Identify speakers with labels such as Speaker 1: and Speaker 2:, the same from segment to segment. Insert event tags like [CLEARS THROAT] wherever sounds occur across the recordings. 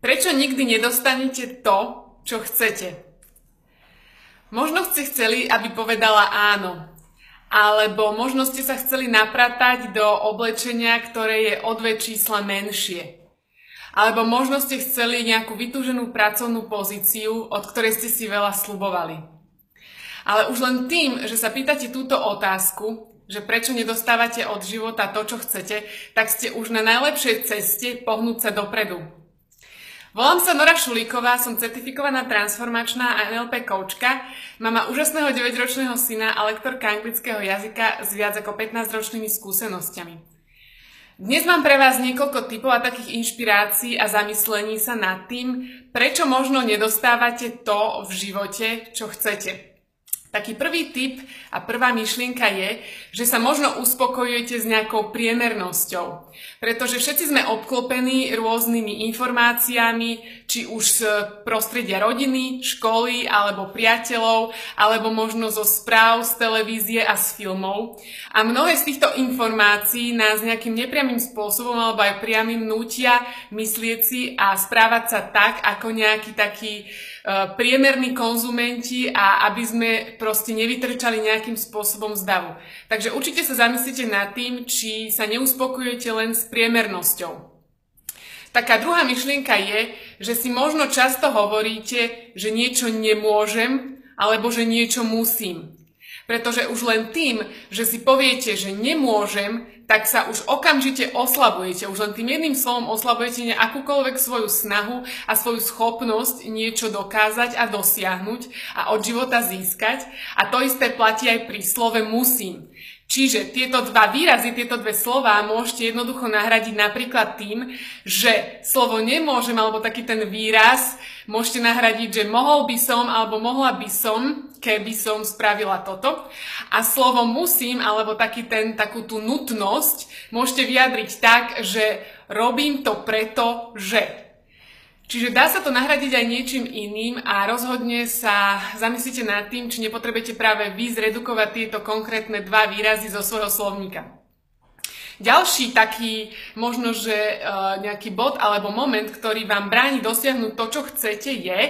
Speaker 1: Prečo nikdy nedostanete to, čo chcete? Možno ste chceli, aby povedala áno. Alebo možno ste sa chceli napratať do oblečenia, ktoré je o dve čísla menšie. Alebo možno ste chceli nejakú vytúženú pracovnú pozíciu, od ktorej ste si veľa slubovali. Ale už len tým, že sa pýtate túto otázku, že prečo nedostávate od života to, čo chcete, tak ste už na najlepšej ceste pohnúť sa dopredu. Volám sa Nora Šulíková, som certifikovaná transformačná a NLP koučka, mama úžasného 9-ročného syna a lektorka anglického jazyka s viac ako 15-ročnými skúsenosťami. Dnes mám pre vás niekoľko typov a takých inšpirácií a zamyslení sa nad tým, prečo možno nedostávate to v živote, čo chcete. Taký prvý tip a prvá myšlienka je, že sa možno uspokojujete s nejakou priemernosťou. Pretože všetci sme obklopení rôznymi informáciami, či už z prostredia rodiny, školy alebo priateľov, alebo možno zo správ z televízie a z filmov. A mnohé z týchto informácií nás nejakým nepriamým spôsobom alebo aj priamým nútia myslieť si a správať sa tak, ako nejakí takí uh, priemerní konzumenti a aby sme proste nevytrčali nejakým spôsobom z davu. Takže určite sa zamyslite nad tým, či sa neuspokojujete len s priemernosťou. Taká druhá myšlienka je, že si možno často hovoríte, že niečo nemôžem alebo že niečo musím. Pretože už len tým, že si poviete, že nemôžem, tak sa už okamžite oslabujete. Už len tým jedným slovom oslabujete akúkoľvek svoju snahu a svoju schopnosť niečo dokázať a dosiahnuť a od života získať. A to isté platí aj pri slove musím. Čiže tieto dva výrazy, tieto dve slova môžete jednoducho nahradiť napríklad tým, že slovo nemôžem alebo taký ten výraz môžete nahradiť, že mohol by som alebo mohla by som, keby som spravila toto. A slovo musím alebo taký ten, takú tú nutnosť môžete vyjadriť tak, že robím to preto, že. Čiže dá sa to nahradiť aj niečím iným a rozhodne sa zamyslite nad tým, či nepotrebujete práve vy zredukovať tieto konkrétne dva výrazy zo svojho slovníka. Ďalší taký možno, že uh, nejaký bod alebo moment, ktorý vám bráni dosiahnuť to, čo chcete, je,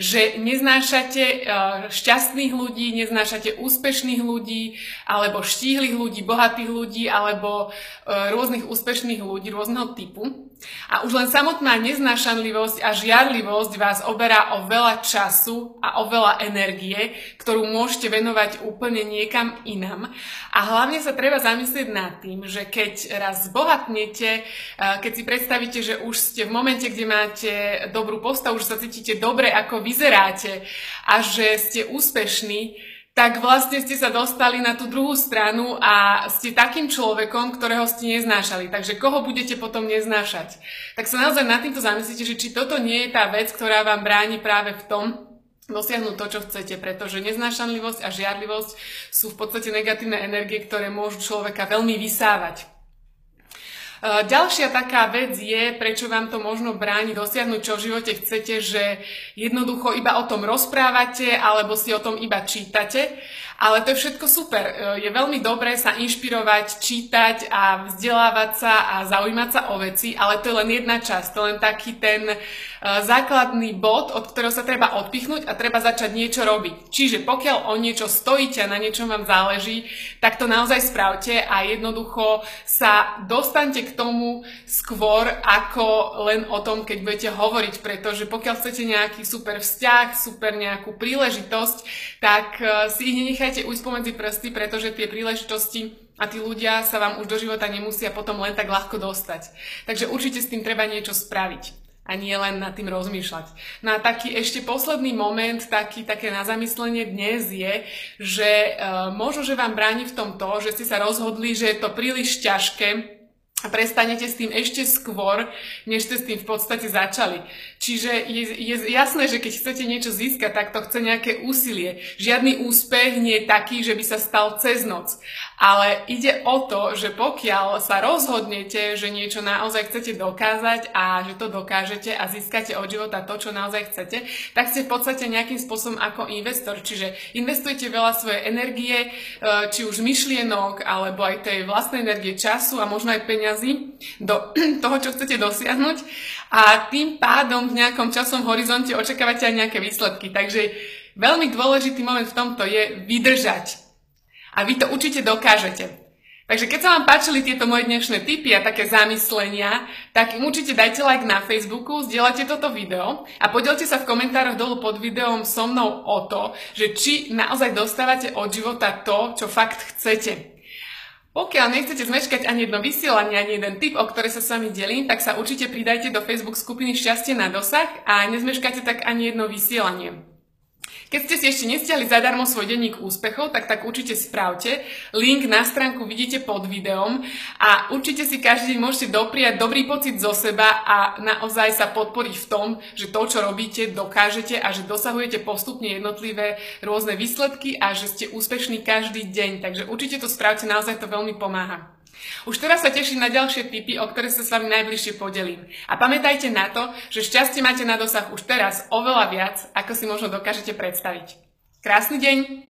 Speaker 1: že neznášate uh, šťastných ľudí, neznášate úspešných ľudí, alebo štíhlych ľudí, bohatých ľudí, alebo uh, rôznych úspešných ľudí rôzneho typu. A už len samotná neznášanlivosť a žiarlivosť vás oberá o veľa času a o veľa energie, ktorú môžete venovať úplne niekam inam. A hlavne sa treba zamyslieť nad tým, že keď raz zbohatnete, keď si predstavíte, že už ste v momente, kde máte dobrú postavu, že sa cítite dobre, ako vyzeráte a že ste úspešní, tak vlastne ste sa dostali na tú druhú stranu a ste takým človekom, ktorého ste neznášali. Takže koho budete potom neznášať? Tak sa naozaj nad týmto zamyslíte, že či toto nie je tá vec, ktorá vám bráni práve v tom, dosiahnuť to, čo chcete, pretože neznášanlivosť a žiarlivosť sú v podstate negatívne energie, ktoré môžu človeka veľmi vysávať. E, ďalšia taká vec je, prečo vám to možno bráni dosiahnuť, čo v živote chcete, že jednoducho iba o tom rozprávate alebo si o tom iba čítate ale to je všetko super. E, je veľmi dobré sa inšpirovať, čítať a vzdelávať sa a zaujímať sa o veci, ale to je len jedna časť. To je len taký ten e, základný bod, od ktorého sa treba odpichnúť a treba začať niečo robiť. Čiže pokiaľ o niečo stojíte a na niečom vám záleží, tak to naozaj spravte a jednoducho sa dostaňte k tomu skôr ako len o tom, keď budete hovoriť, pretože pokiaľ chcete nejaký super vzťah, super nejakú príležitosť, tak e, si ich nenechajte ujsť pomedzi prsty, pretože tie príležitosti a tí ľudia sa vám už do života nemusia potom len tak ľahko dostať. Takže určite s tým treba niečo spraviť a nie len nad tým rozmýšľať. No a taký ešte posledný moment, taký, také na zamyslenie dnes je, že e, možno, že vám bráni v tom to, že ste sa rozhodli, že je to príliš ťažké a prestanete s tým ešte skôr, než ste s tým v podstate začali. Čiže je, je jasné, že keď chcete niečo získať, tak to chce nejaké úsilie. Žiadny úspech nie je taký, že by sa stal cez noc. Ale ide o to, že pokiaľ sa rozhodnete, že niečo naozaj chcete dokázať a že to dokážete a získate od života to, čo naozaj chcete, tak ste v podstate nejakým spôsobom ako investor. Čiže investujete veľa svojej energie, e, či už myšlienok, alebo aj tej vlastnej energie času a možno aj peňazí do [CLEARS THROAT] toho, čo chcete dosiahnuť a tým pádom v nejakom časom horizonte očakávate aj nejaké výsledky. Takže veľmi dôležitý moment v tomto je vydržať a vy to určite dokážete. Takže keď sa vám páčili tieto moje dnešné tipy a také zamyslenia, tak im určite dajte like na Facebooku, zdieľajte toto video a podielte sa v komentároch dolu pod videom so mnou o to, že či naozaj dostávate od života to, čo fakt chcete. Pokiaľ nechcete zmeškať ani jedno vysielanie, ani jeden tip, o ktoré sa s vami delím, tak sa určite pridajte do Facebook skupiny Šťastie na dosah a nezmeškáte tak ani jedno vysielanie. Keď ste si ešte nestiahli zadarmo svoj denník úspechov, tak tak určite spravte. Link na stránku vidíte pod videom a určite si každý deň môžete dopriať dobrý pocit zo seba a naozaj sa podporiť v tom, že to, čo robíte, dokážete a že dosahujete postupne jednotlivé rôzne výsledky a že ste úspešní každý deň. Takže určite to spravte, naozaj to veľmi pomáha. Už teraz sa teším na ďalšie tipy, o ktoré sa s vami najbližšie podelím. A pamätajte na to, že šťastie máte na dosah už teraz oveľa viac, ako si možno dokážete predstaviť. Krásny deň!